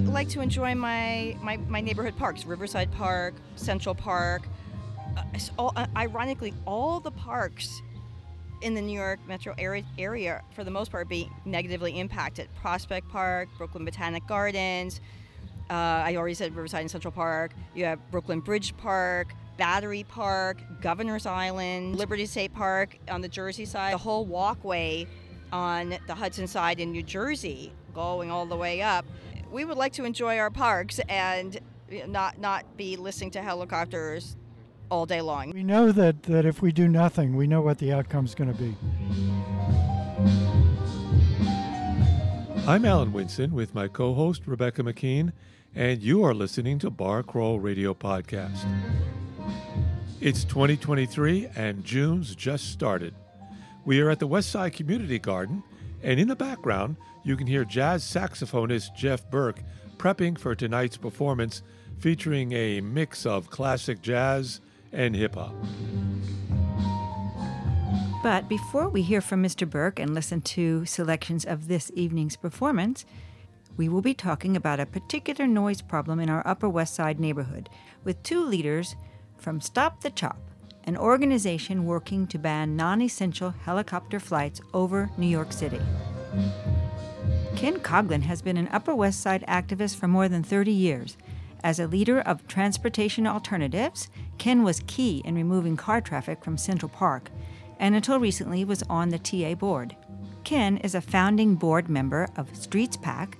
like to enjoy my, my, my neighborhood parks Riverside Park, Central Park. Uh, all, uh, ironically, all the parks in the New York metro area, area, for the most part, being negatively impacted. Prospect Park, Brooklyn Botanic Gardens. Uh, I already said Riverside and Central Park. You have Brooklyn Bridge Park, Battery Park, Governor's Island, Liberty State Park on the Jersey side. The whole walkway on the Hudson side in New Jersey, going all the way up. We would like to enjoy our parks and not not be listening to helicopters all day long. We know that, that if we do nothing, we know what the outcome is going to be. I'm Alan Winson with my co host Rebecca McKean, and you are listening to Bar Crawl Radio Podcast. It's 2023 and June's just started. We are at the Westside Community Garden, and in the background, you can hear jazz saxophonist Geoff Burke prepping for tonight's performance featuring a mix of classic jazz, and hip hop. But before we hear from Mr. Burke and listen to selections of this evening's performance, we will be talking about a particular noise problem in our Upper West Side neighborhood with two leaders from Stop the Chop, an organization working to ban non essential helicopter flights over New York City. Ken Coughlin has been an Upper West Side activist for more than 30 years as a leader of transportation alternatives, Ken was key in removing car traffic from Central Park, and until recently was on the TA board. Ken is a founding board member of Streets PAC,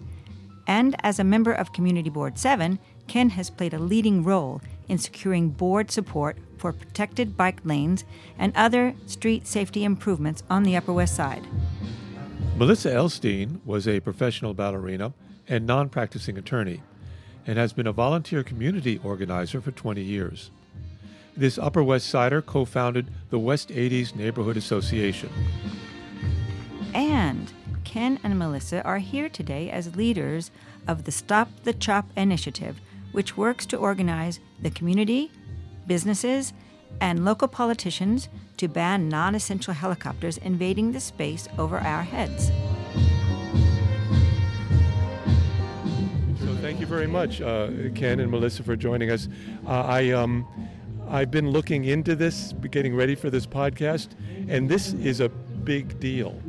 and as a member of Community Board 7, Ken has played a leading role in securing board support for protected bike lanes and other street safety improvements on the Upper West Side. Melissa Elstein was a professional ballerina and non practicing attorney and has been a volunteer community organizer for 20 years. This Upper West Sider co founded the West 80s Neighborhood Association. And Ken and Melissa are here today as leaders of the Stop the Chop initiative, which works to organize the community, businesses, and local politicians to ban non essential helicopters invading the space over our heads. So, thank you very much, uh, Ken and Melissa, for joining us. Uh, I um, I've been looking into this, getting ready for this podcast, and this is a big deal.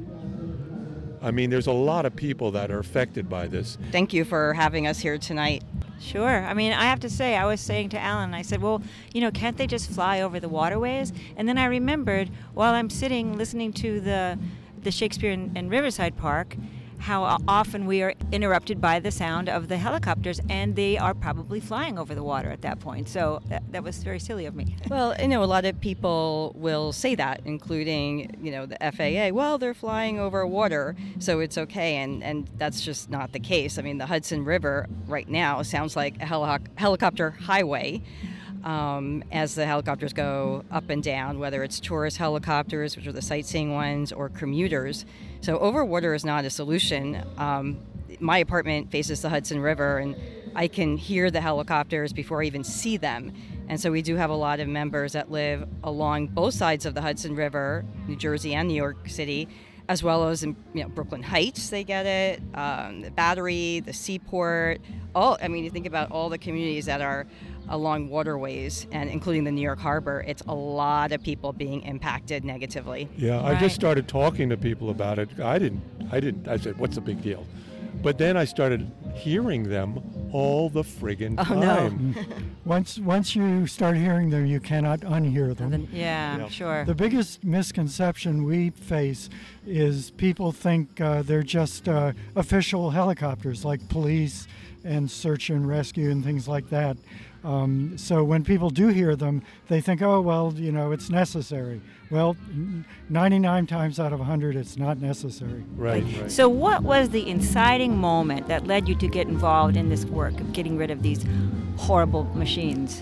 I mean, there's a lot of people that are affected by this. Thank you for having us here tonight. Sure. I mean, I have to say, I was saying to Alan, I said, well, you know, can't they just fly over the waterways? And then I remembered while I'm sitting listening to the the Shakespeare in, in Riverside Park how often we are interrupted by the sound of the helicopters, and they are probably flying over the water at that point. So that, that was very silly of me. well, you know, a lot of people will say that, including, you know, the FAA. Well, they're flying over water, so it's okay, and and that's just not the case. I mean, the Hudson River right now sounds like a heli- helicopter highway um, as the helicopters go up and down, whether it's tourist helicopters, which are the sightseeing ones, or commuters. So overwater is not a solution. Um, my apartment faces the Hudson River, and I can hear the helicopters before I even see them. And so we do have a lot of members that live along both sides of the Hudson River, New Jersey and New York City, as well as in you know, Brooklyn Heights. They get it, um, the Battery, the Seaport. All I mean, you think about all the communities that are along waterways and including the New York Harbor, it's a lot of people being impacted negatively. Yeah, right. I just started talking to people about it. I didn't I didn't I said what's the big deal? But then I started hearing them all the friggin' oh, time. No. once once you start hearing them, you cannot unhear them. yeah, yeah, sure. The biggest misconception we face is people think uh, they're just uh, official helicopters like police and search and rescue and things like that. Um, so when people do hear them, they think, oh, well, you know, it's necessary. Well, 99 times out of 100, it's not necessary. Right, right. So, what was the inciting moment that led you to get involved in this work of getting rid of these horrible machines?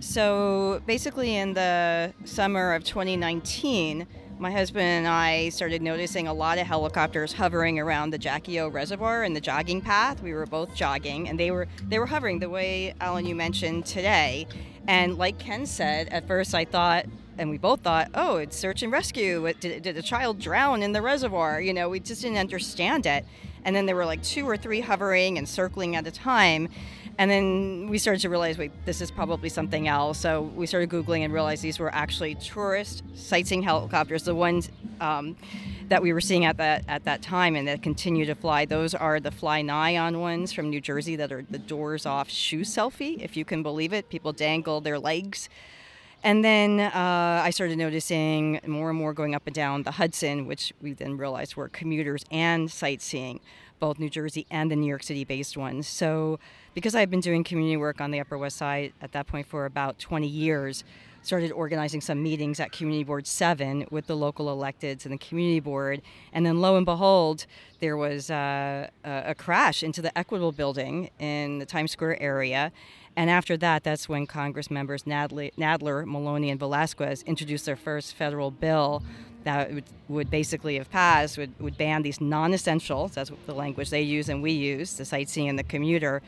So, basically, in the summer of 2019, my husband and I started noticing a lot of helicopters hovering around the Jackie O Reservoir and the jogging path. We were both jogging, and they were they were hovering the way Alan you mentioned today. And like Ken said, at first I thought and we both thought, oh, it's search and rescue. Did, did a child drown in the reservoir? You know, we just didn't understand it. And then there were like two or three hovering and circling at a time. And then we started to realize, wait, this is probably something else. So we started Googling and realized these were actually tourist sightseeing helicopters, the ones um, that we were seeing at that at that time and that continue to fly. Those are the FlyNYON ones from New Jersey that are the doors off shoe selfie, if you can believe it. People dangle their legs. And then uh, I started noticing more and more going up and down the Hudson, which we then realized were commuters and sightseeing, both New Jersey and the New York City based ones. So because I had been doing community work on the Upper West Side at that point for about 20 years, started organizing some meetings at Community Board 7 with the local electeds and the community board. And then lo and behold, there was uh, a crash into the Equitable building in the Times Square area. And after that, that's when Congress members Nadler, Nadler Maloney, and Velázquez introduced their first federal bill that would, would basically, if passed, would, would ban these non essentials, that's the language they use and we use, the sightseeing and the commuter,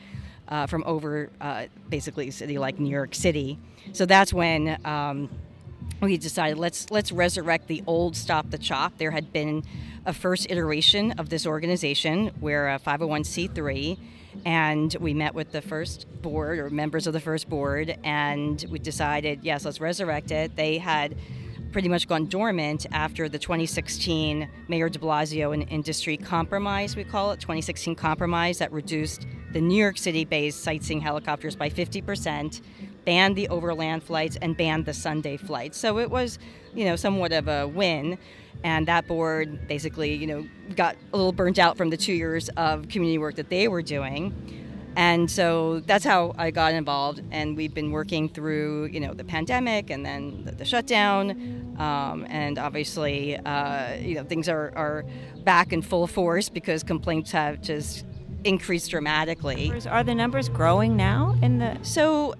uh, from over uh, basically a city like New York City. So that's when um, we decided let's let's resurrect the old Stop the Chop. There had been a first iteration of this organization where a 501c3 and we met with the first board or members of the first board and we decided yes let's resurrect it they had pretty much gone dormant after the 2016 Mayor de Blasio and industry compromise, we call it, 2016 compromise that reduced the New York City based sightseeing helicopters by 50%, banned the overland flights, and banned the Sunday flights. So it was, you know, somewhat of a win. And that board basically, you know, got a little burnt out from the two years of community work that they were doing. And so that's how I got involved. And we've been working through, you know, the pandemic and then the, the shutdown. Um, and obviously, uh, you know, things are, are back in full force because complaints have just increased dramatically. Are the numbers growing now in the? So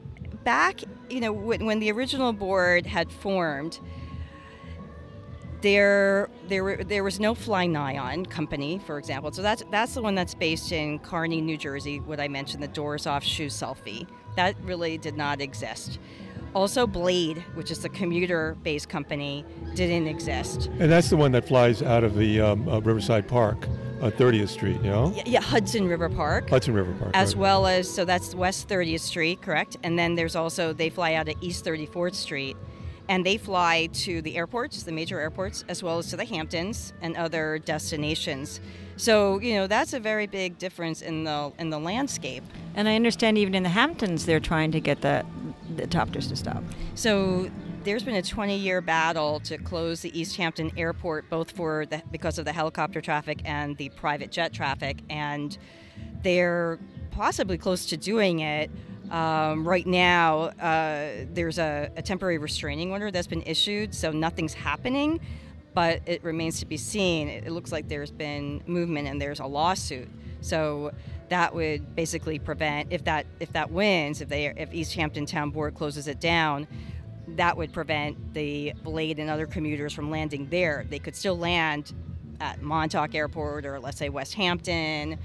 back, you know, when, when the original board had formed, there there there was no FlyNYON company, for example. So that's that's the one that's based in Kearny, New Jersey. What I mentioned, the doors off shoe selfie, that really did not exist. Also, Blade, which is the commuter-based company, didn't exist. And that's the one that flies out of the um, uh, Riverside Park on 30th Street, you know? Yeah, yeah, Hudson River Park. Hudson River Park. As right. well as, so that's West 30th Street, correct? And then there's also, they fly out of East 34th Street and they fly to the airports, the major airports, as well as to the Hamptons and other destinations. So you know that's a very big difference in the in the landscape. And I understand even in the Hamptons they're trying to get the the Topters to stop. So there's been a 20-year battle to close the East Hampton Airport, both for the because of the helicopter traffic and the private jet traffic, and they're possibly close to doing it. Um, right now, uh, there's a, a, temporary restraining order that's been issued, so nothing's happening, but it remains to be seen. It, it, looks like there's been movement and there's a lawsuit. So that would basically prevent if that if that wins, if they if East Hampton Town Board closes it down, that would prevent the Blade and other commuters from landing there. They could still land at Montauk Airport or let's say West Hampton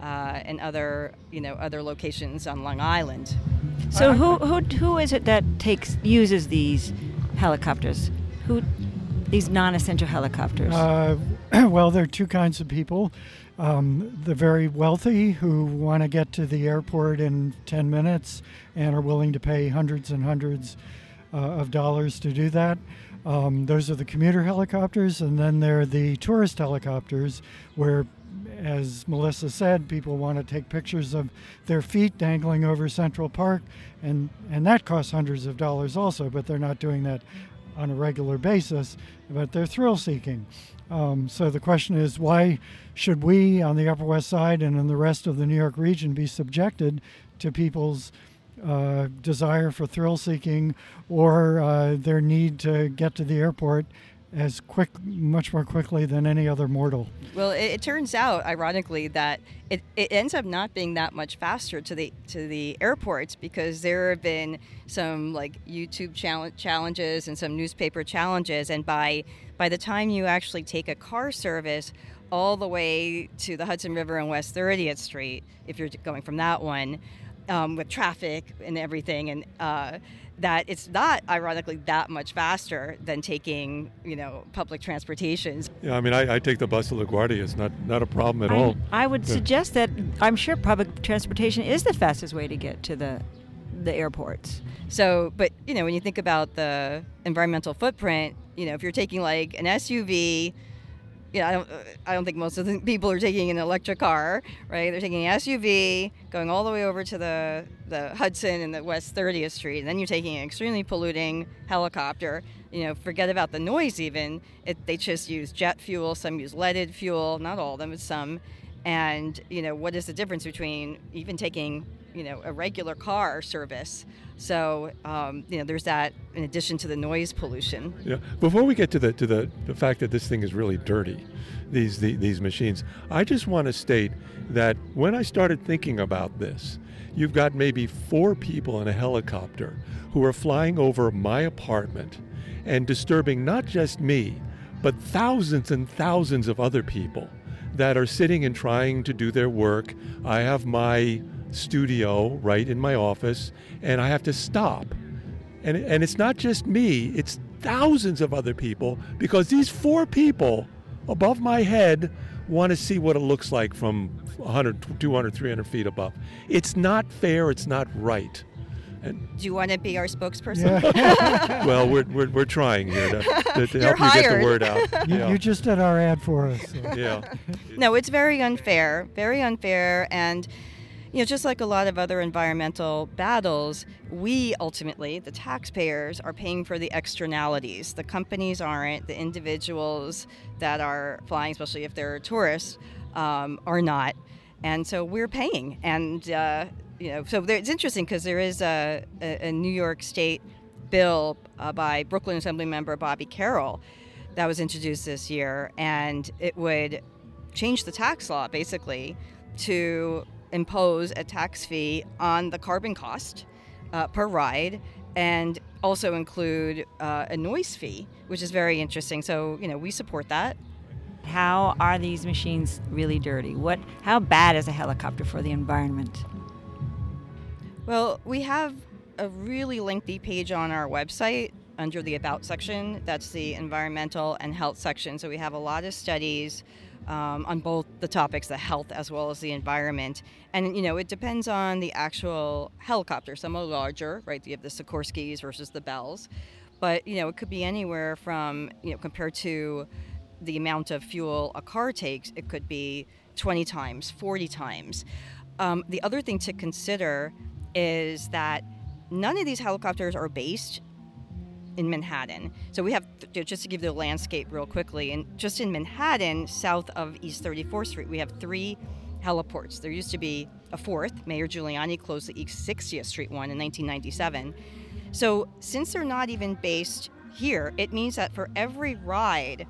uh, and other you know other locations on Long Island. So who who who is it that takes uses these helicopters? Who these non-essential helicopters? Uh, well, there are two kinds of people. Um, the very wealthy who want to get to the airport in 10 minutes and are willing to pay hundreds and hundreds uh, of dollars to do that. Um, those are the commuter helicopters, and then there are the tourist helicopters where as Melissa said, people want to take pictures of their feet dangling over Central Park, and, and that costs hundreds of dollars also, but they're not doing that on a regular basis, but they're thrill seeking. Um, so the question is why should we on the Upper West Side and in the rest of the New York region be subjected to people's uh, desire for thrill seeking or uh, their need to get to the airport as quick, much more quickly than any other mortal. Well, it, it, turns out, ironically, that it, it ends up not being that much faster to the to the airports because there have been some like YouTube challenge, challenges and some newspaper challenges, and by by the time you actually take a car service all the way to the Hudson River and West 30th Street, if you're going from that one, um, with traffic and everything, and uh, that it's not ironically that much faster than taking you know public transportations. Yeah, I mean, I, I take the bus to LaGuardia. It's not not a problem at I, all. I would Yeah. suggest that I'm sure public transportation is the fastest way to get to the the airports. So, but you know, when you think about the environmental footprint, you know, if you're taking like an SUV, you know, I don't, I don't think most of the people are taking an electric car, right? They're taking an SUV, going all the way over to the the Hudson and the West 30th Street, and then you're taking an extremely polluting helicopter. You know, forget about the noise. Even it, they just use jet fuel. Some use leaded fuel. Not all of them, but some. And you know, what is the difference between even taking you know a regular car service? So um, you know, there's that in addition to the noise pollution. Yeah. Before we get to the to the, the fact that this thing is really dirty, these the, these machines, I just want to state that when I started thinking about this, you've got maybe four people in a helicopter who are flying over my apartment and disturbing not just me, but thousands and thousands of other people that are sitting and trying to do their work. I have my studio right in my office, and I have to stop and, and it's not just me, it's thousands of other people because these four people above my head want to see what it looks like from 100, 200, 300 feet above. It's not fair, it's not right. And, Do you want to be our spokesperson? Yeah. well, we're, we're, we're trying here to, to, to You're help you get the word out. you, Yeah. you just did our ad for us. so. yeah. no, it's very unfair, very unfair, and you know, just like a lot of other environmental battles, we ultimately, the taxpayers, are paying for the externalities. The companies aren't. The individuals that are flying, especially if they're tourists, um, are not, and so we're paying. And uh, you know, so there, it's interesting because there is a, a, a New York State bill uh, by Brooklyn Assembly member Bobby Carroll that was introduced this year, and it would change the tax law basically to impose a tax fee on the carbon cost uh, per ride and also include uh, a noise fee, which is very interesting. So, you know, we support that. How are these machines really dirty? What how bad is a helicopter for the environment? Well, we have a really lengthy page on our website under the About section. That's the environmental and health section. So we have a lot of studies um, on both the topics, the health as well as the environment. And, you know, it depends on the actual helicopter. Some are larger, right? You have the Sikorskis versus the Bells. But, you know, it could be anywhere from, you know, compared to the amount of fuel a car takes, it could be 20 times, 40 times. Um, the other thing to consider is that none of these helicopters are based in Manhattan. So we have, just to give the landscape real quickly, and just in Manhattan, south of East 34th Street, we have three heliports. There used to be a fourth. Mayor Giuliani closed the East 60th Street one in 1997. So since they're not even based here, it means that for every ride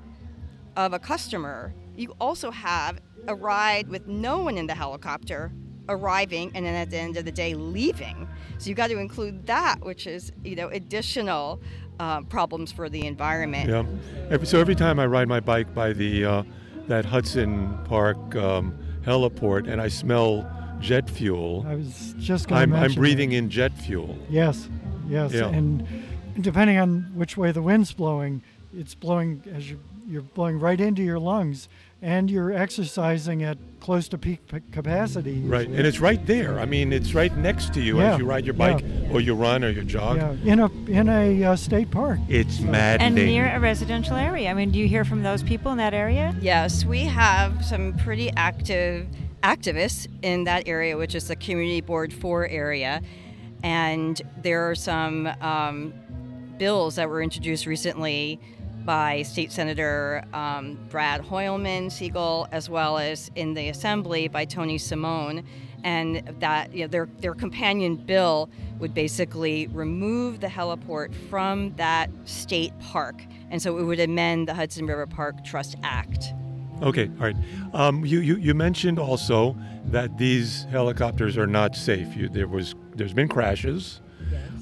of a customer, you also have a ride with no one in the helicopter arriving and then at the end of the day leaving. So you've got to include that, which is you know additional uh, problems for the environment. Yeah. Every, so every time I ride my bike by the uh, that Hudson Park um, heliport and I smell jet fuel, I was just going to I'm, I'm that. breathing in jet fuel. Yes, yes, Yeah. and depending on which way the wind's blowing, it's blowing as you you're blowing right into your lungs, and you're exercising at close to peak p- capacity. Right, and it's right there. I mean, it's right next to you Yeah, as you ride your yeah. bike or you run or you jog. yeah, in a in a uh, state park. It's maddening. And near a residential area. I mean, do you hear from those people in that area? Yes, we have some pretty active activists in that area, which is the Community Board 4 area. And there are some um, bills that were introduced recently by State Senator um, Brad Hoylman Sigal, as well as in the Assembly by Tony Simone. And that you know, their, their companion bill would basically remove the heliport from that state park. And so it would amend the Hudson River Park Trust Act. Okay, all right. Um, you, you you mentioned also that these helicopters are not safe. You, there was there's been crashes,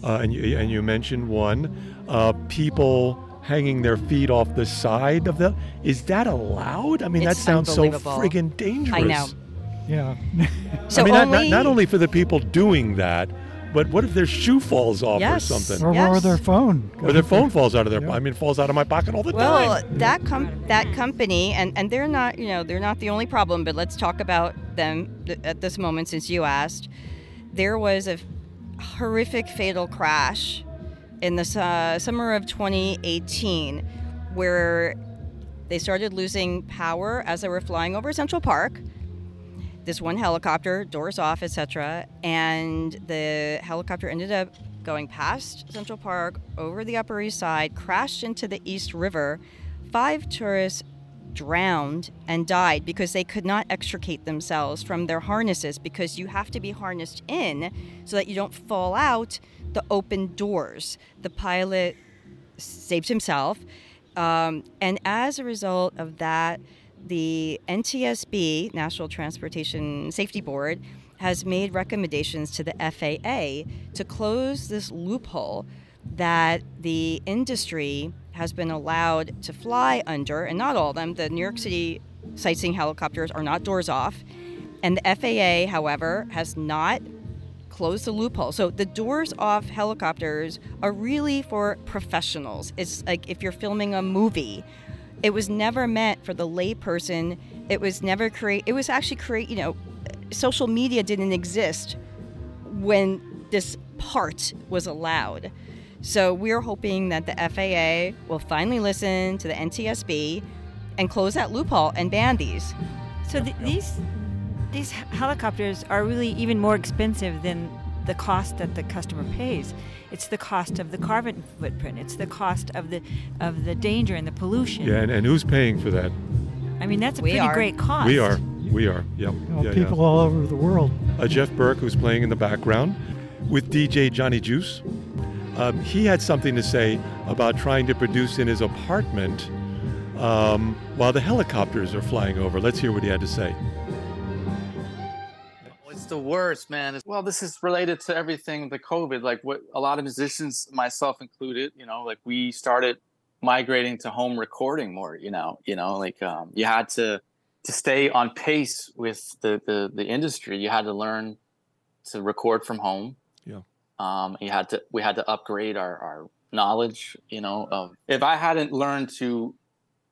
uh, and you and you mentioned one. Uh, people hanging their feet off the side of the. Is that allowed? I mean, that sounds so unbelievable. friggin' dangerous. I know. Yeah. So I mean, not- only, not, not only for the people doing that, but what if their shoe falls off Yes. or something? or, or Yes. their phone. Or their phone falls out of their. Yeah. I mean, falls out of my pocket all the Well, time. Well, that com- that company, and, and they're not, you know, they're not the only problem. But let's talk about them th- at this moment, since you asked. There was a horrific fatal crash in the uh, summer of 2018, where they started losing power as they were flying over Central Park. This one helicopter, doors off, etc., and the helicopter ended up going past Central Park over the Upper East Side, crashed into the East River. Five tourists drowned and died because they could not extricate themselves from their harnesses because you have to be harnessed in so that you don't fall out the open doors. The pilot saved himself. Um, and as a result of that, the NTSB, National Transportation Safety Board, has made recommendations to the FAA to close this loophole that the industry has been allowed to fly under, and not all of them. The New York City sightseeing helicopters are not doors off. And the FAA, however, has not closed the loophole. So the doors off helicopters are really for professionals. It's like if you're filming a movie. It was never meant for the layperson. It was never create. It was actually create. You know, social media didn't exist when this part was allowed. So we're hoping that the FAA will finally listen to the NTSB and close that loophole and ban these. So th- these these helicopters are really even more expensive than the cost that the customer pays. It's the cost of the carbon footprint. It's the cost of the of the danger and the pollution. yeah, and, and who's paying for that? I mean that's a We pretty are. great cost. We are. We are. Yep. You know, yeah, people yeah. all over the world. uh, Geoff Burke, who's playing in the background, with DJ Johnny Juice. Um, he had something to say about trying to produce in his apartment um, while the helicopters are flying over. Let's hear what he had to say. It's the worst, man. Well, this is related to everything the COVID. Like what a lot of musicians, myself included, you know, like we started migrating to home recording more. You know, you know, like um, you had to to stay on pace with the the the industry. You had to learn to record from home. Um, you had to we had to upgrade our our knowledge. You know, of if I hadn't learned to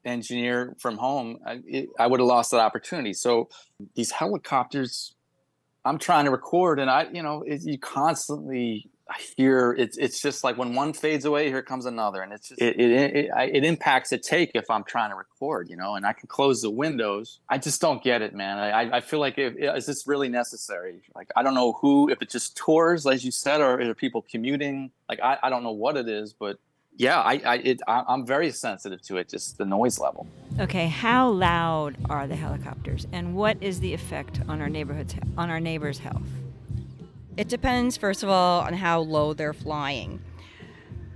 engineer from home, I, I would have lost that opportunity. So these helicopters I'm trying to record, and I, you know, it, you constantly hear it's. It's just like when one fades away, here comes another, and it's just it it, it, I- it impacts the take if I'm trying to record, you know, and I can close the windows. I just don't get it, man. I I- I feel like if, is this really necessary? Like I don't know who, if it's just tours, as you said, or are people commuting? Like I, I don't know what it is, but yeah, I I it, I, I'm very sensitive to it, just the noise level. Okay, how loud are the helicopters, and what is the effect on our neighborhoods on our neighbors' health? It depends, first of all, on how low they're flying.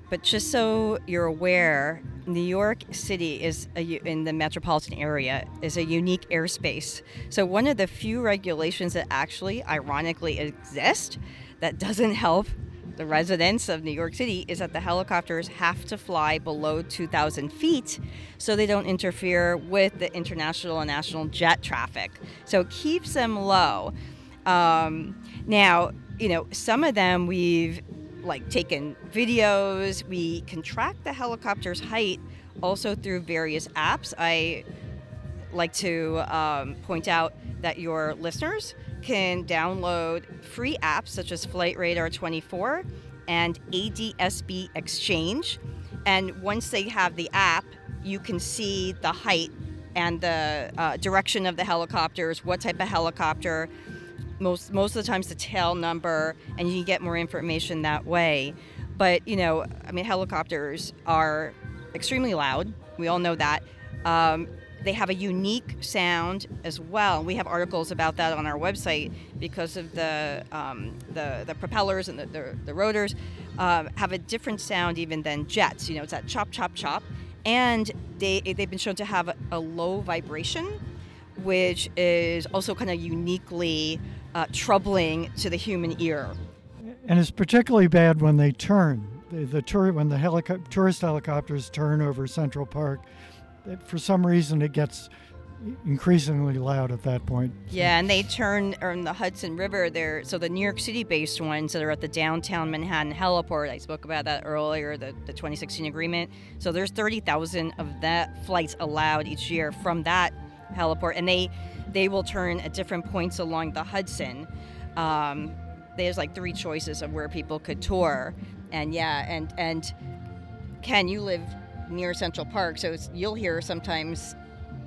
But just so you're aware, New York City is a, in the metropolitan area is a unique airspace. So one of the few regulations that actually, ironically, exist that doesn't help the residents of New York City is that the helicopters have to fly below 2,000 feet so they don't interfere with the international and national jet traffic. So it keeps them low. Um, now, you know, some of them we've like taken videos. We can track the helicopter's height also through various apps. I like to um, point out that your listeners can download free apps such as Flight Radar 24 and ADSB Exchange. And once they have the app, you can see the height and the uh, direction of the helicopters, what type of helicopter, most most of the times the tail number, and you can get more information that way. But you know, I mean, helicopters are extremely loud. We all know that. Um, they have a unique sound as well. We have articles about that on our website because of the um, the, the propellers and the, the, the rotors um, have a different sound even than jets. You know, it's that chop chop chop, and they they've been shown to have a, a low vibration, which is also kind of uniquely uh, troubling to the human ear. And it's particularly bad when they turn. The, the tour, when the helico- tourist helicopters turn over Central Park, it- for some reason it gets increasingly loud at that point. Yeah, and they turn on the Hudson River there. So the New York City-based ones that are at the downtown Manhattan heliport, I spoke about that earlier, the, the 2016 agreement. So there's 30,000 of that flights allowed each year from that heliport, and they they will turn at different points along the Hudson. Um, there's like three choices of where people could tour, and yeah, and and Ken, you live near Central Park, so you'll hear sometimes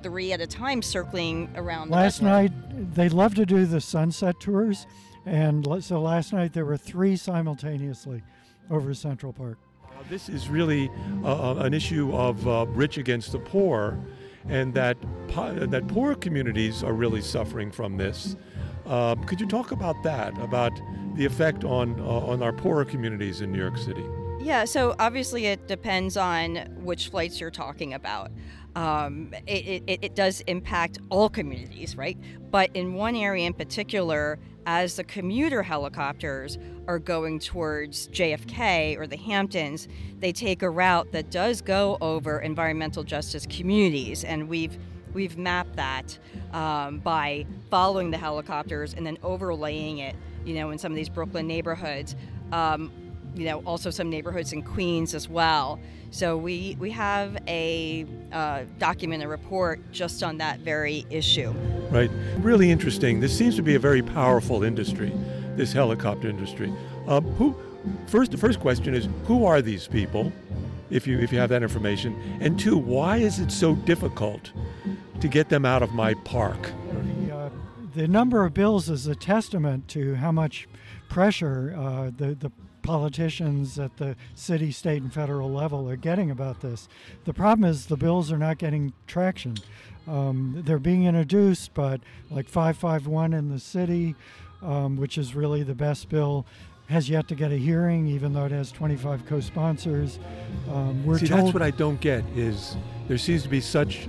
three at a time circling around. Last night, they love to do the sunset tours, and so last night there were three simultaneously over Central Park. Uh, this is really uh, an issue of uh, rich against the poor, and that that poor communities are really suffering from this. Um, could you talk about that? About the effect on uh, on our poorer communities in New York City? Yeah, so obviously it depends on which flights you're talking about. Um, it, it, it does impact all communities, right? But in one area in particular, as the commuter helicopters are going towards JFK or the Hamptons, they take a route that does go over environmental justice communities, and we've we've mapped that um, by following the helicopters and then overlaying it, you know, in some of these Brooklyn neighborhoods. Um, you know, also some neighborhoods in Queens as well. So we we have a uh, document, a report just on that very issue. Right, really interesting. This seems to be a very powerful industry, this helicopter industry. Um, who, first, the first question is, who are these people? If you if you have that information, and two, why is it so difficult to get them out of my park? The, uh, the number of bills is a testament to how much pressure uh, the the politicians at the city, state, and federal level are getting about this. The problem is the bills are not getting traction. Um, they're being introduced, but like 551 in the city, um, which is really the best bill, has yet to get a hearing, even though it has 25 co-sponsors. Um, we're See, told- that's what I don't get is there seems to be such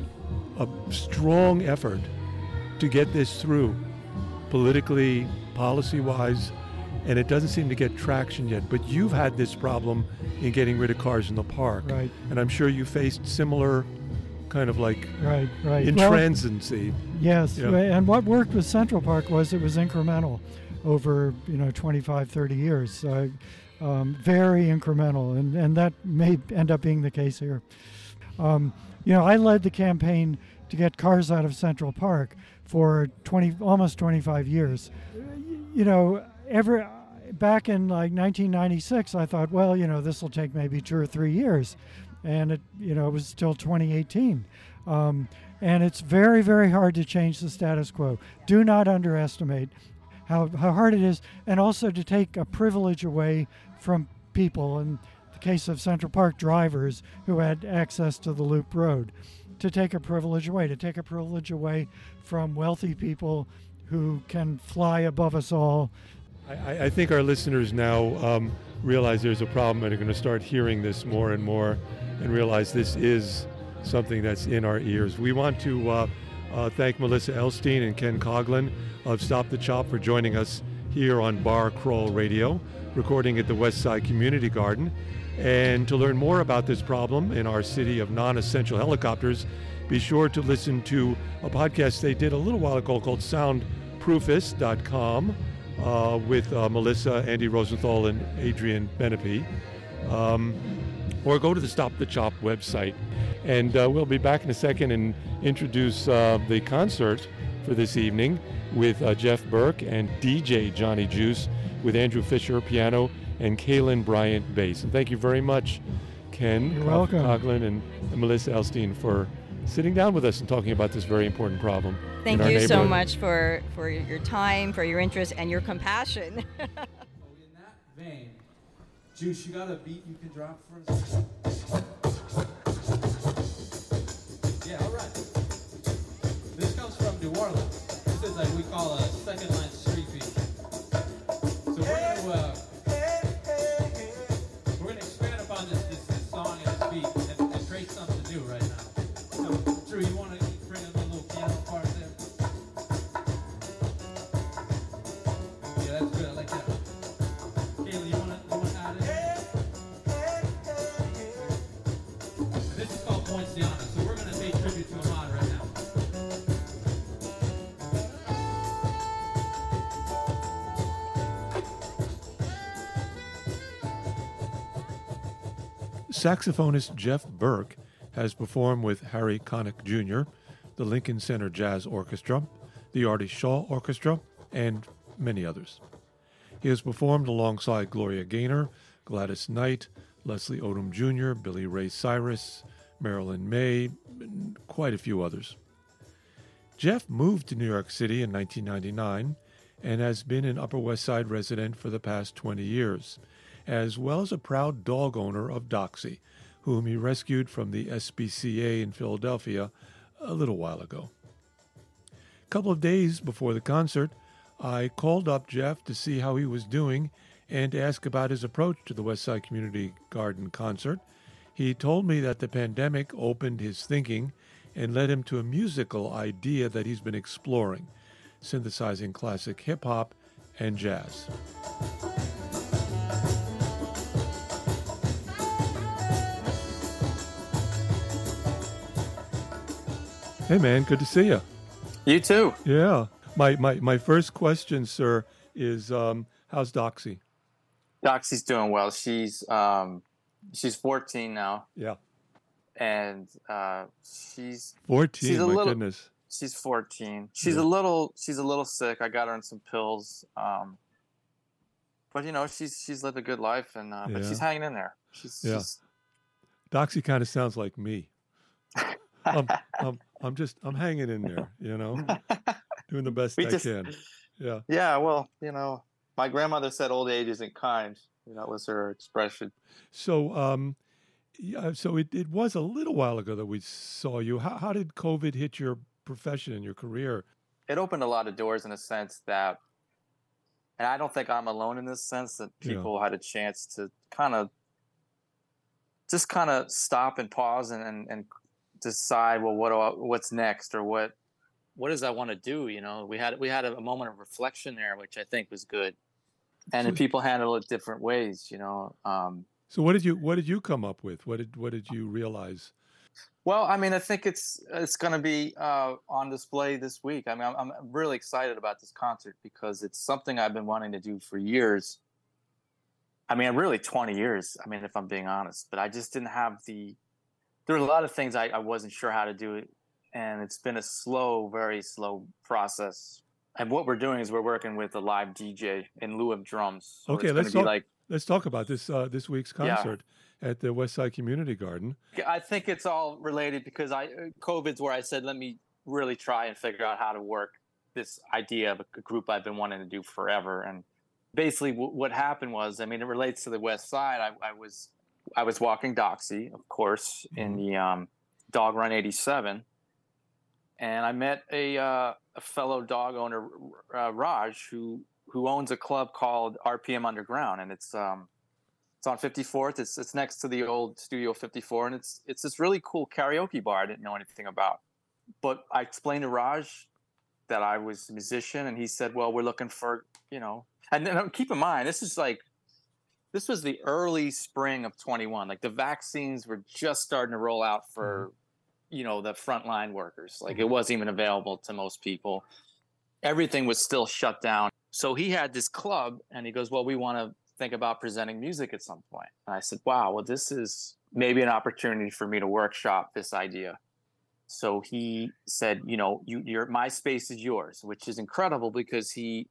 a strong effort to get this through, politically, policy-wise, and it doesn't seem to get traction yet. But you've had this problem in getting rid of cars in the park, right? And I'm sure you faced similar kind of like right, right, intransiency. Well, yes, yeah. and what worked with Central Park was it was incremental over you know 25, 30 years. Uh, um, very incremental, and, and that may end up being the case here. Um, you know, I led the campaign to get cars out of Central Park for 20, almost 25 years. You know, every back in like 1996, I thought, well, you know, this will take maybe two or three years, and it, you know, it was still 2018. Um, and it's very, very hard to change the status quo. Do not underestimate how, how hard it is, and also to take a privilege away from people. In the case of Central Park drivers who had access to the Loop Road, to take a privilege away, to take a privilege away from wealthy people who can fly above us all I, I think our listeners now um, realize there's a problem and are going to start hearing this more and more and realize this is something that's in our ears. We want to uh, uh, thank Melissa Elstein and Ken Coughlin of Stop the Chop for joining us here on Bar Crawl Radio, recording at the West Side Community Garden. And to learn more about this problem in our city of non essential helicopters, be sure to listen to a podcast they did a little while ago called soundproofist.com uh, with uh, Melissa, Andy Rosenthal, and Adrian Benepe. Um, or go to the Stop the Chop website. And uh, we'll be back in a second and introduce uh, the concert for this evening with uh, Geoff Burke and DJ Johnny Juice with Andrew Fisher piano and Kaylin Bryant bass. And thank you very much, Ken You're. Coughlin and, and Melissa Elstein for sitting down with us and talking about this very important problem. Thank you so much for, for your time, for your interest, and your compassion. so in that vein, Juice, you got a beat you can drop for us? Yeah, all right. This comes from New Orleans. This is like we call a second line street beat. So we're gonna uh, saxophonist Geoff Burke has performed with Harry Connick Jr., the Lincoln Center Jazz Orchestra, the Artie Shaw Orchestra, and many others. He has performed alongside Gloria Gaynor, Gladys Knight, Leslie Odom Jr., Billy Ray Cyrus, Marilyn Maye, and quite a few others. Geoff moved to New York City in 1999 and has been an Upper West Side resident for the past 20 years, as well as a proud dog owner of Doxy, whom he rescued from the SPCA in Philadelphia a little while ago. A couple of days before the concert, I called up Geoff to see how he was doing and to ask about his approach to the West Side Community Garden concert. He told me that the pandemic opened his thinking and led him to a musical idea that he's been exploring, synthesizing classic hip hop and jazz. Hey man, good to see you. You too. Yeah. My my, my first question, sir, is um, how's Doxy? Doxy's doing well. She's um, she's 14 now, Yeah. and uh, she's 14, She's a my little- goodness. she's 14. She's Yeah. a little she's a little sick. I got her on some pills. Um, but you know she's she's lived a good life, and uh, but she's hanging in there. She's, Yeah. she's Doxy kind of sounds like me. I'm, I'm, I'm just, I'm hanging in there, you know, doing the best We I just- can. Yeah. yeah. Well, you know, my grandmother said old age isn't kind. You know, that was her expression. So, um, yeah, so it, it was a little while ago that we saw you. How, how did COVID hit your profession and your career? it opened a lot of doors in a sense that and i don't think i'm alone in this sense that Yeah. people had a chance to kind of just kind of stop and pause and, and, and decide well what do I, what's next or what what does i want to do you know we had we had a, a moment of reflection there which i think was good and So- people handle it different ways you know um, So what did you, what did you come up with? What did, what did you realize? Well, I mean, I think it's it's going to be uh, on display this week. I mean, I'm, I'm really excited about this concert because it's something I've been wanting to do for years. I mean, really 20 years. I mean, if I'm being honest, but I just didn't have the. There were a lot of things I, I wasn't sure how to do it, and it's been a slow, very slow process. And what we're doing is we're working with a live DJ in lieu of drums. So Okay, let's talk- like Let's talk about this, uh, this week's Yeah. concert at the West Side Community Garden. I think it's all related because I uh, COVID's where I said let me really try and figure out how to work this idea of a group I've been wanting to do forever. And basically, w- what happened was, I mean, it relates to the West Side. I, I was I was walking Doxy, of course, in the um, Dog Run '87, and I met a uh, a fellow dog owner, uh, Raj, who who owns a club called RPM Underground, and it's um, it's on 54th. It's it's next to the old Studio 54, and it's it's this really cool karaoke bar I didn't know anything about. But I explained to Raj that I was a musician, and he said, "Well, we're looking for you know." And, and keep in mind, this is like this was the early spring of 21. Like the vaccines were just starting to roll out mm-hmm. for you know the frontline workers. Like it mm-hmm. wasn't even available to most people. Everything was still shut down. So he had this club, and he goes, "Well, we want to think about presenting music at some point." And I said, "Wow, well, this is maybe an opportunity for me to workshop this idea." So he said, "You know, you, your my space is yours," which is incredible because he,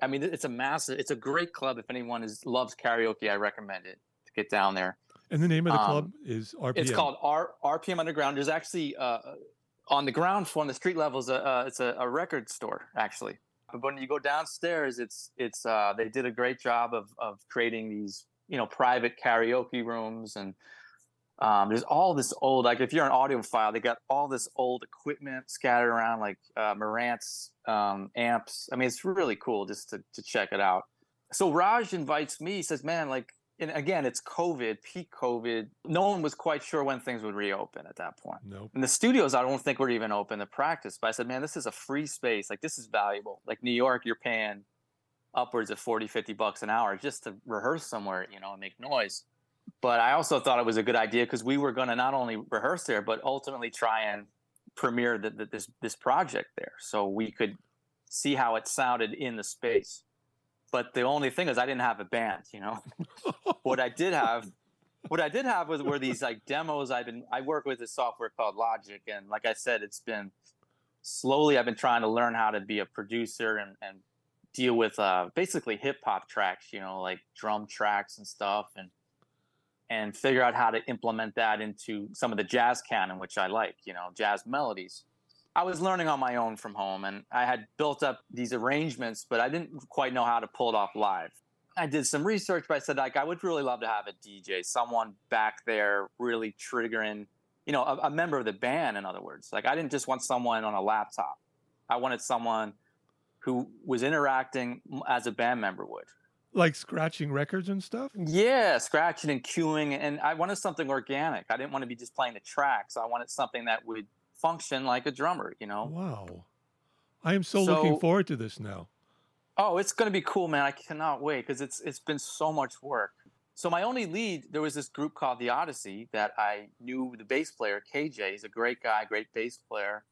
I mean, it's a massive, it's a great club. If anyone is loves karaoke, I recommend it to get down there. And the name of the Um, club is RPM. It's called R, RPM Underground. There's actually uh, on the ground floor, on the street level, is a, uh, it's a, a record store actually. But when you go downstairs, it's it's uh, they did a great job of of creating these you know private karaoke rooms and um, there's all this old like if you're an audiophile, they got all this old equipment scattered around like uh, Marantz um, amps. I mean, it's really cool just to to check it out. So Raj invites me. He says, "Man, like." And again, it's COVID, peak COVID. No one was quite sure when things would reopen at that point. Nope. And the studios, I don't think were even open to practice. But I said, man, this is a free space. Like, this is valuable. Like, New York, you're paying upwards of 40, 50 bucks an hour just to rehearse somewhere, you know, and make noise. But I also thought it was a good idea because we were going to not only rehearse there, but ultimately try and premiere the, the, this, this project there. So we could see how it sounded in the space. But the only thing is, I didn't have a band, you know. what I did have what I did have was were these like demos. I've been I work with a software called Logic, and like I said, it's been slowly I've been trying to learn how to be a producer and and deal with uh, basically hip hop tracks, you know, like drum tracks and stuff, and and figure out how to implement that into some of the jazz canon, which I like, you know, jazz melodies. I was learning on my own from home, and I had built up these arrangements, but I didn't quite know how to pull it off live. I did some research, but I said like I would really love to have a DJ, someone back there really triggering, you know, a, a member of the band. In other words, like I didn't just want someone on a laptop. I wanted someone who was interacting as a band member would. Like scratching records and stuff? Yeah, scratching and cueing. And I wanted something organic. I didn't want to be just playing the tracks. I wanted something that would function like a drummer, you know? Wow. I am so, So- looking forward to this now. Oh, it's going to be cool, man. I cannot wait because it's it's been so much work. So my only lead, there was this group called the Odyssey that I knew the bass player KJ. He's a great guy, great bass player,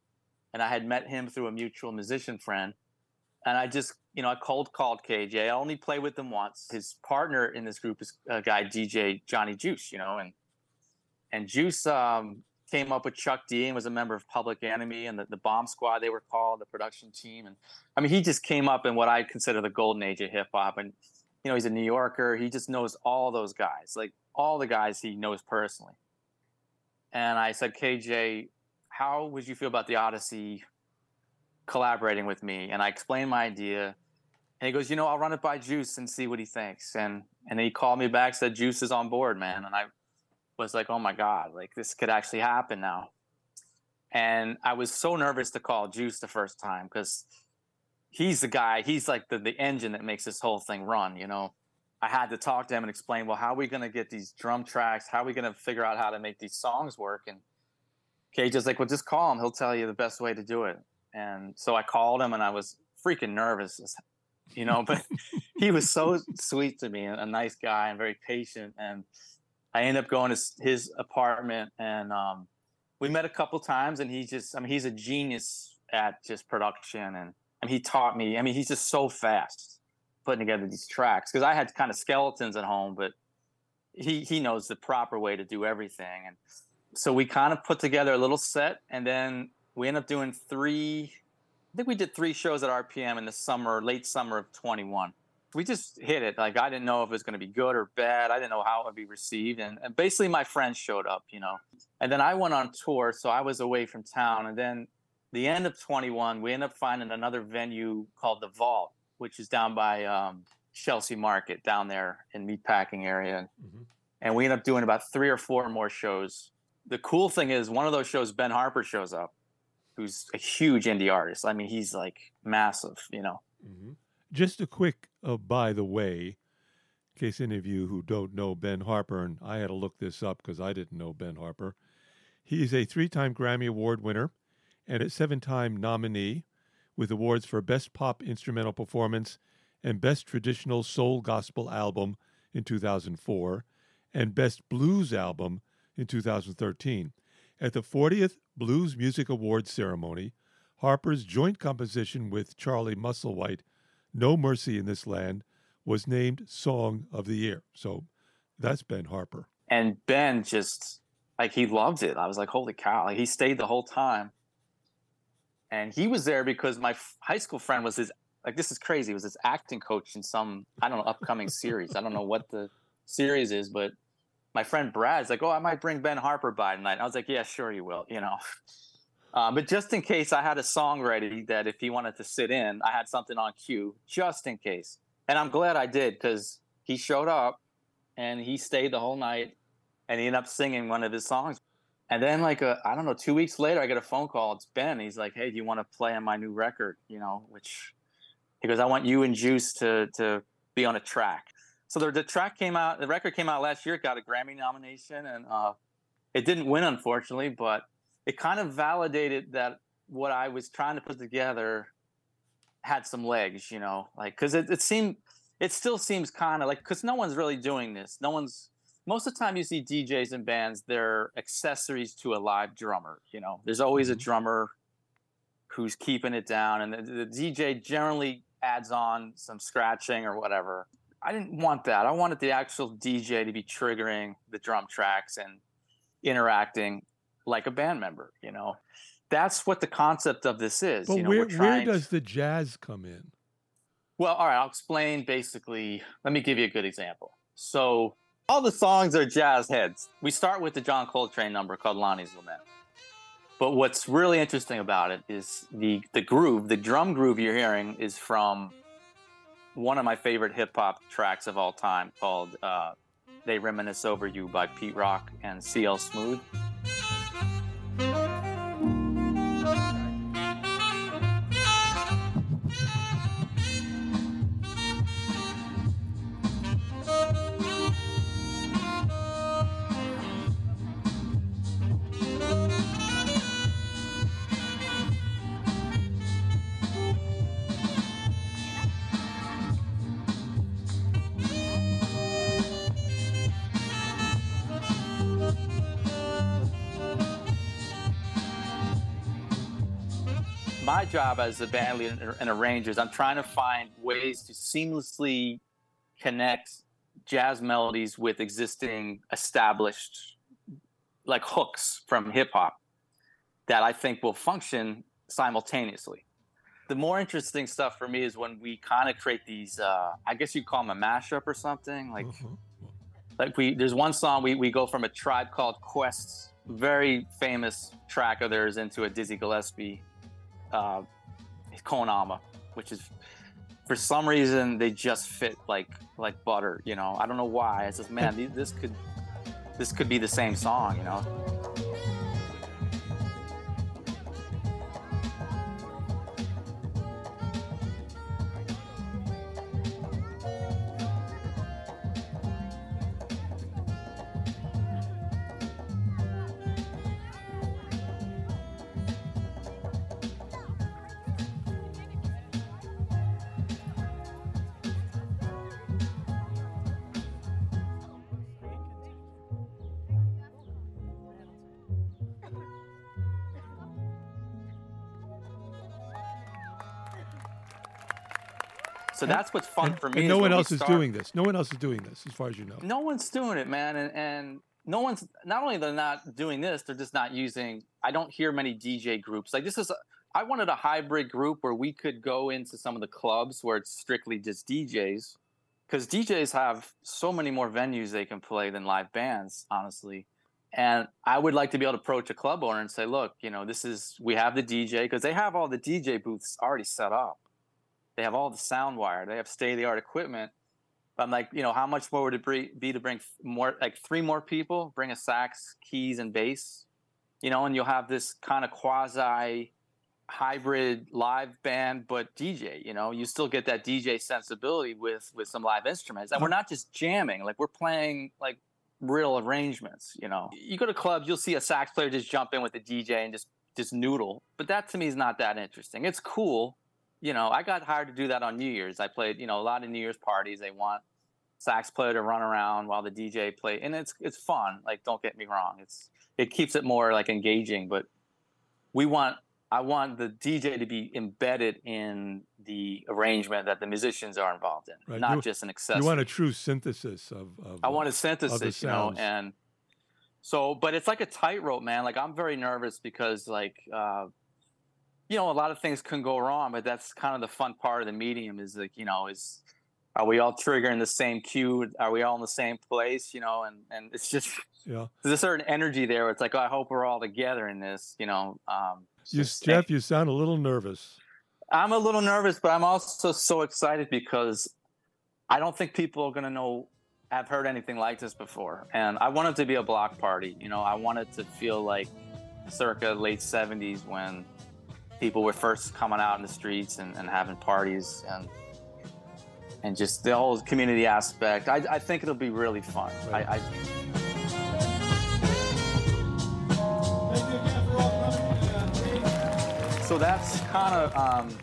and I had met him through a mutual musician friend. And I just, you know, I cold called KJ. I only played with him once. His partner in this group is a guy DJ Johnny Juice, you know, and and Juice um, came up with Chuck D and was a member of Public Enemy and the, the Bomb Squad they were called, the production team. And I mean, he just came up in what I consider the golden age of hip hop. And you know, he's a New Yorker. He just knows all those guys, like all the guys he knows personally. And I said, KJ, how would you feel about the Odyssey collaborating with me? And I explained my idea. And he goes, you know, I'll run it by Juice and see what he thinks. And and he called me back, said Juice is on board, man. And I was like, oh my God, like this could actually happen now. And I was so nervous to call Juice the first time because he's the guy, he's like the, the engine that makes this whole thing run, you know. I had to talk to him and explain, well, how are we going to get these drum tracks? How are we going to figure out how to make these songs work? And KJ is like, well, just call him. He'll tell you the best way to do it. And so I called him and I was freaking nervous, you know, but he was so sweet to me and a nice guy and very patient. And I ended up going to his apartment and um, we met a couple times and he just, I mean, he's a genius at just production and, and he taught me, I mean, he's just so fast putting together these tracks because I had kind of skeletons at home, but he, he knows the proper way to do everything. And so we kind of put together a little set and then we end up doing three, I think we did three shows at RPM in the summer, late summer of 21 we just hit it. Like I didn't know if it was going to be good or bad. I didn't know how it would be received, and, and basically my friends showed up, you know. And then I went on tour, so I was away from town. And then the end of 21, we ended up finding another venue called the Vault, which is down by um, Chelsea Market down there in meatpacking area. Mhm. And we ended up doing about three or four more shows. The cool thing is, one of those shows, Ben Harper shows up, who's a huge indie artist. I mean, he's like massive, you know. hmm Just a quick, uh, by the way, in case any of you who don't know Ben Harper, and I had to look this up because I didn't know Ben Harper. He's a three time Grammy Award winner and a seven time nominee with awards for Best Pop Instrumental Performance and Best Traditional Soul Gospel Album in 2004 and Best Blues Album in 2013. At the 40th Blues Music Awards ceremony, Harper's joint composition with Charlie Musselwhite, No Mercy in This Land, was named Song of the Year. So that's Ben Harper. and Ben just like he loved it. I was like, holy cow! Like he stayed the whole time, and he was there because my f- high school friend was his. Like this is crazy. Was his acting coach in some I don't know upcoming series. I don't know what the series is, but my friend Brad's like, oh, I might bring Ben Harper by tonight. And I was like, yeah, sure you will. You know. Um, but just in case I had a song ready that if he wanted to sit in, I had something on cue just in case. And I'm glad I did because he showed up and he stayed the whole night and he ended up singing one of his songs. And then, like, I I don't know, two weeks later, I get a phone call. It's Ben. He's like, "Hey, do you want to play on my new record?" You know, which he goes, "I want you and Juice to to be on a track." So the, the track came out. The record came out last year. It got a Grammy nomination, and uh, it didn't win, unfortunately. But it kind of validated that what I was trying to put together had some legs. You know, like because it, it seemed, it still seems kind of like because no one's really doing this. No one's most of the time you see DJs and bands, they're accessories to a live drummer. You know, there's always a Mhm. drummer who's keeping it down, and the, the DJ generally adds on some scratching or whatever. I didn't want that. I wanted the actual DJ to be triggering the drum tracks and interacting like a band member, you know. That's what the concept of this is. But you know, where, where does the jazz come in? well, all right, I'll explain basically. Let me give you a good example. So, all the songs are jazz heads. We start with the John Coltrane number called Lonnie's Lament. But what's really interesting about it is the the groove, the drum groove you're hearing is from one of my favorite hip hop tracks of all time called uh, "They Reminisce Over You" by Pete Rock and CL Smooth. Job as a band leader and arrangers, I'm trying to find ways to seamlessly connect jazz melodies with existing established like hooks from hip hop that I think will function simultaneously. The more interesting stuff for me is when we kind of create these uh, I guess you'd call them a mashup or something like Mhm. like we there's one song we, we go from a tribe called Quest's very famous track of theirs into a Dizzy Gillespie uh Con Alma, which is for some reason they just fit like like butter, you know. I don't know why. It's just man, this could this could be the same song, you know. So that's what's fun And, for and me. no one else is start- doing this. No one else is doing this, as far as you know. no one's doing it man and, and no one's not only they're not doing this they're just not using i don't hear many dj groups like this is a, i wanted a hybrid group where we could go into some of the clubs where it's strictly just djs because djs have so many more venues they can play than live bands honestly and i would like to be able to approach a club owner and say look you know this is we have the dj because they have all the dj booths already set up they have all the sound wire they have state-of-the-art equipment but I'm like, you know, how much more would it be to bring more, like three more people, bring a sax, keys, and bass, you know, and you'll have this kind of quasi hybrid live band, but DJ, you know, you still get that DJ sensibility with with some live instruments, and we're not just jamming, like we're playing like real arrangements, you know. You go to clubs, you'll see a sax player just jump in with a DJ and just just noodle, but that to me is not that interesting. It's cool, you know, I got hired to do that on New Year's. I played, you know, a lot of New Year's parties. They want sax player to run around while the DJ play, and it's it's fun. Like, don't get me wrong, it's it keeps it more like engaging. But we want, I want the DJ to be embedded in the arrangement that the musicians are involved in, Right. not You- just an accessory. You want a true synthesis of. of I want a synthesis, you know, and so, but it's like a tightrope, man. Like I'm very nervous because, like, uh, you know, a lot of things can go wrong, but that's kind of the fun part of the medium. Is like, you know, is are we all triggering the same cue? Are we all in the same place? You know, and and it's just Yeah. there's a certain energy there. Where it's like, oh, I hope we're all together in this. You know, um, You, just- Geoff, you sound a little nervous. I'm a little nervous, but I'm also so excited because I don't think people are going to know, have heard anything like this before. And I want it to be a block party. You know, I want it to feel like circa late 70s when people were first coming out in the streets and, and having parties and and just the whole community aspect. I, I think it'll be really fun. Right. I, I, Thank you again for all coming. So that's kind of um,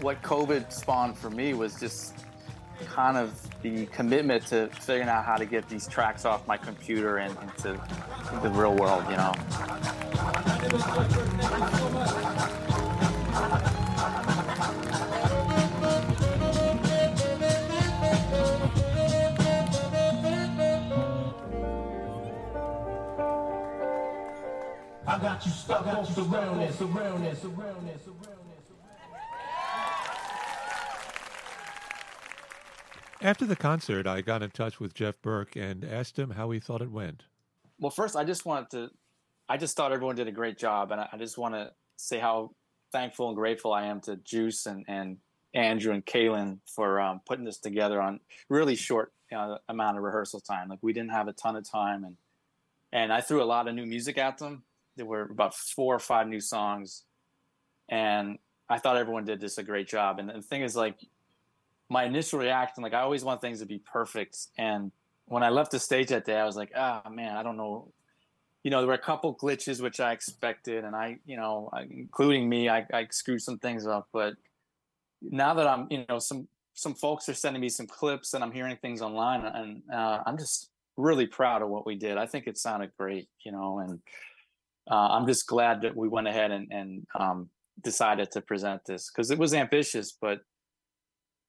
what COVID spawned for me was just kind of the commitment to figuring out how to get these tracks off my computer and into the real world, you know. Got you stuck off the realness, the realness, the realness, the realness. After the concert, I got in touch with Geoff Burke and asked him how he thought it went. Well, first, I just wanted to, I just thought everyone did a great job. And I, I just want to say how thankful and grateful I am to Juice and, and Andrew and Kaylin for um, putting this together on really short uh, amount of rehearsal time. Like we didn't have a ton of time, and and I threw a lot of new music at them. There were about four or five new songs, and I thought everyone did just a great job. And the thing is, like my initial reaction, like I always want things to be perfect, and when I left the stage that day, I was like, ah, oh, man, I don't know. You know, there were a couple glitches which I expected, and I, you know, including me, I, I screwed some things up, but now that I'm, you know, some some folks are sending me some clips and I'm hearing things online, and uh, I'm just really proud of what we did. I think it sounded great, you know, and uh, I'm just glad that we went ahead and, and um, decided to present this because it was ambitious, but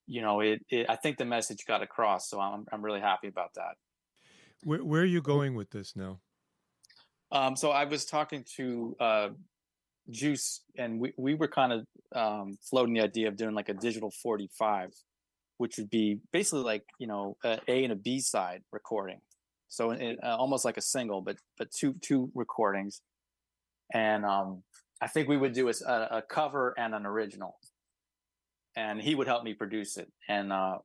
you know, it, it, I think the message got across, so I'm I'm really happy about that. Where where are you going with this now? Um, so I was talking to uh, Juice, and we, we were kind of um, floating the idea of doing like a digital 45, which would be basically like you know a A and a B side recording, so it, uh, almost like a single, but but two two recordings, and um, I think we would do a, a cover and an original, and he would help me produce it, and uh,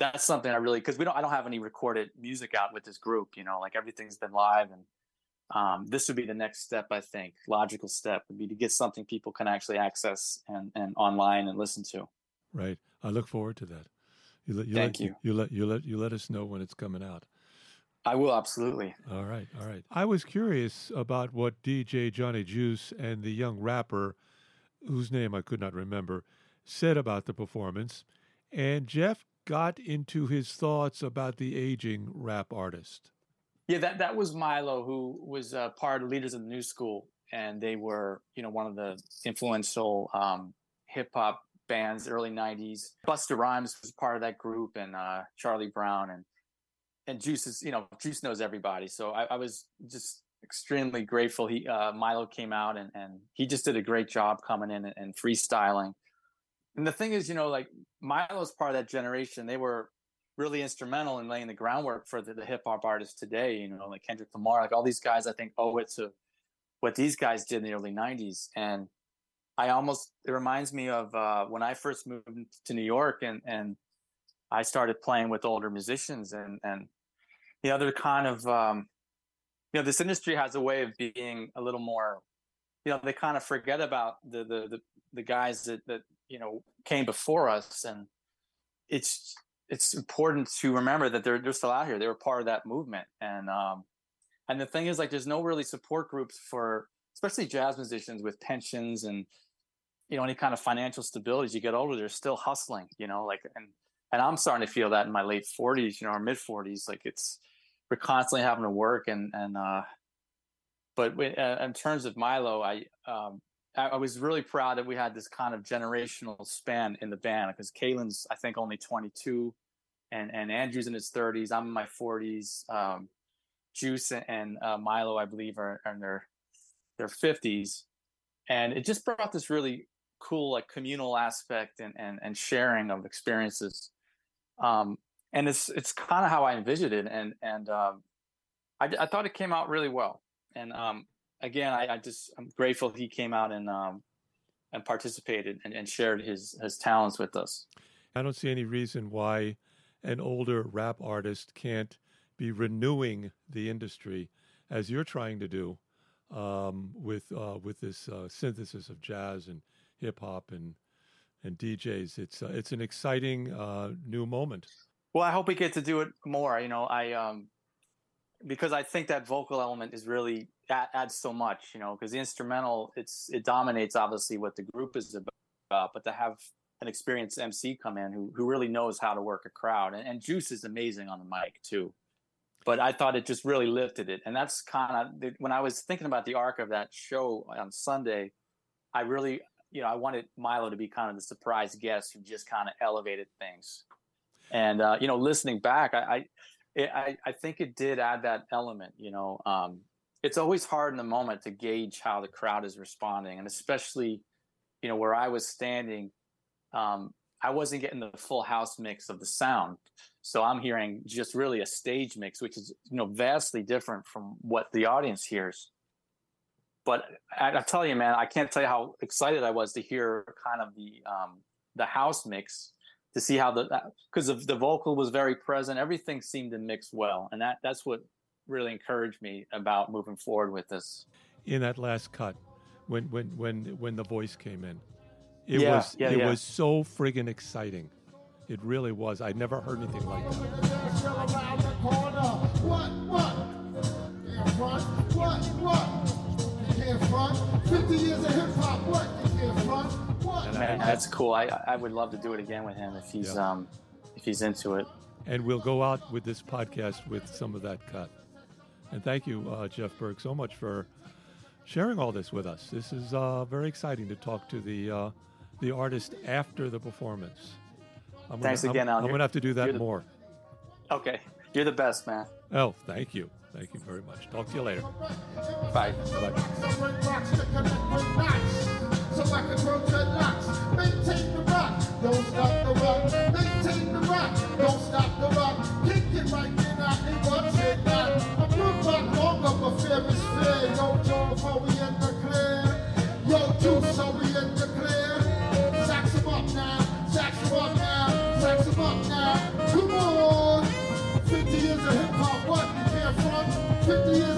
that's something I really because we don't I don't have any recorded music out with this group, you know, like everything's been live and um, this would be the next step i think. Logical step would be to get something people can actually access and, and online and listen to. Right. I look forward to that. You let, you Thank let, you. you let you let you let us know when it's coming out i will absolutely. All right all right. I was curious about what dj johnny juice and the young rapper whose name i could not remember said about the performance and Geoff got into his thoughts about the aging rap artist. Yeah, that that was Milo, who was uh, part of leaders of the new school, and they were, you know, one of the influential um, hip hop bands early '90s. Busta Rhymes was part of that group, and uh, Charlie Brown, and and Juice is, you know, Juice knows everybody. So I, I was just extremely grateful. He uh, Milo came out, and and he just did a great job coming in and, and freestyling. And the thing is, you know, like Milo's part of that generation. They were really instrumental in laying the groundwork for the, the hip hop artists today. You know, like Kendrick Lamar, like all these guys, I think owe it to what these guys did in the early '90s. And I almost it reminds me of uh, when I first moved to New York and and I started playing with older musicians and and the other kind of um, you know this industry has a way of being a little more you know they kind of forget about the the the, the guys that that you know came before us and it's it's important to remember that they're they're still out here. They were part of that movement, and um, and the thing is, like, there's no really support groups for especially jazz musicians with pensions and you know any kind of financial stability. As you get older, they're still hustling. You know, like and and I'm starting to feel that in my late 40s, you know, or mid 40s. Like it's we're constantly having to work and and uh, but uh, in terms of Milo, I um, I was really proud that we had this kind of generational span in the band because Kaylin's I think only 22, and and Andrew's in his 30s. I'm in my 40s. Um, Juice and uh, Milo, I believe, are, are in their their 50s, and it just brought this really cool like communal aspect and and, and sharing of experiences. Um, and it's it's kind of how I envisioned it, and and um, I, I thought it came out really well. And um, again, I, I, just I'm grateful he came out and um, and participated and, and shared his his talents with us. I don't see any reason why an older rap artist can't be renewing the industry as you're trying to do um, with uh, with this uh, synthesis of jazz and hip hop and and DJs. It's uh, it's an exciting uh, new moment. Well, I hope we get to do it more. You know, I um, because I think that vocal element is really adds so much, you know, because the instrumental it's it dominates obviously what the group is about, but to have an experienced MC come in who who really knows how to work a crowd, and, and Juice is amazing on the mic too. But I thought it just really lifted it, and that's kind of when I was thinking about the arc of that show on Sunday. I really, you know, I wanted Milo to be kind of the surprise guest who just kind of elevated things. And uh, you know, listening back, I, I I, I think it did add that element, you know, um, it's always hard in the moment to gauge how the crowd is responding, and especially, you know, where I was standing, um, I wasn't getting the full house mix of the sound, so I'm hearing just really a stage mix, which is you know vastly different from what the audience hears. But I, I tell you, man, I can't tell you how excited I was to hear kind of the um, the house mix to see how the because the vocal was very present. Everything seemed to mix well, and that that's what really encouraged me about moving forward with this. In that last cut, when when when when the voice came in, it Yeah, was yeah, it yeah. was so friggin' exciting. It really was. I'd never heard anything like that. What, what? Can't front? What, what? You can't front? 50 years of hip hop, what? You can't front? What? Man, that's cool. I I would love to do it again with him if he's Yeah. um if he's into it. And we'll go out with this podcast with some of that cut. And thank you, uh, Geoff Burke, so much for sharing all this with us. This is uh, very exciting to talk to the uh, the artist after the performance. I'm Thanks gonna, again, I'm, Al. I'm going to have to do that the- more. Okay, you're the best, man. Oh, thank you. Thank you very much. Talk to you later. Bye. Bye so I can grow dreadlocks. Maintain the rock, don't stop the rock. Maintain the rock, don't stop the rock. Kick it right in, I ain't watch it. I'm good rock longer, but fear is fear. Yo, Joe, before we in the clear. Yo, Juice, so we in the clear. Sacks him up now, sacks him up now, sacks him up now. Come on. 50 years of hip hop, what? You can't front. 50 years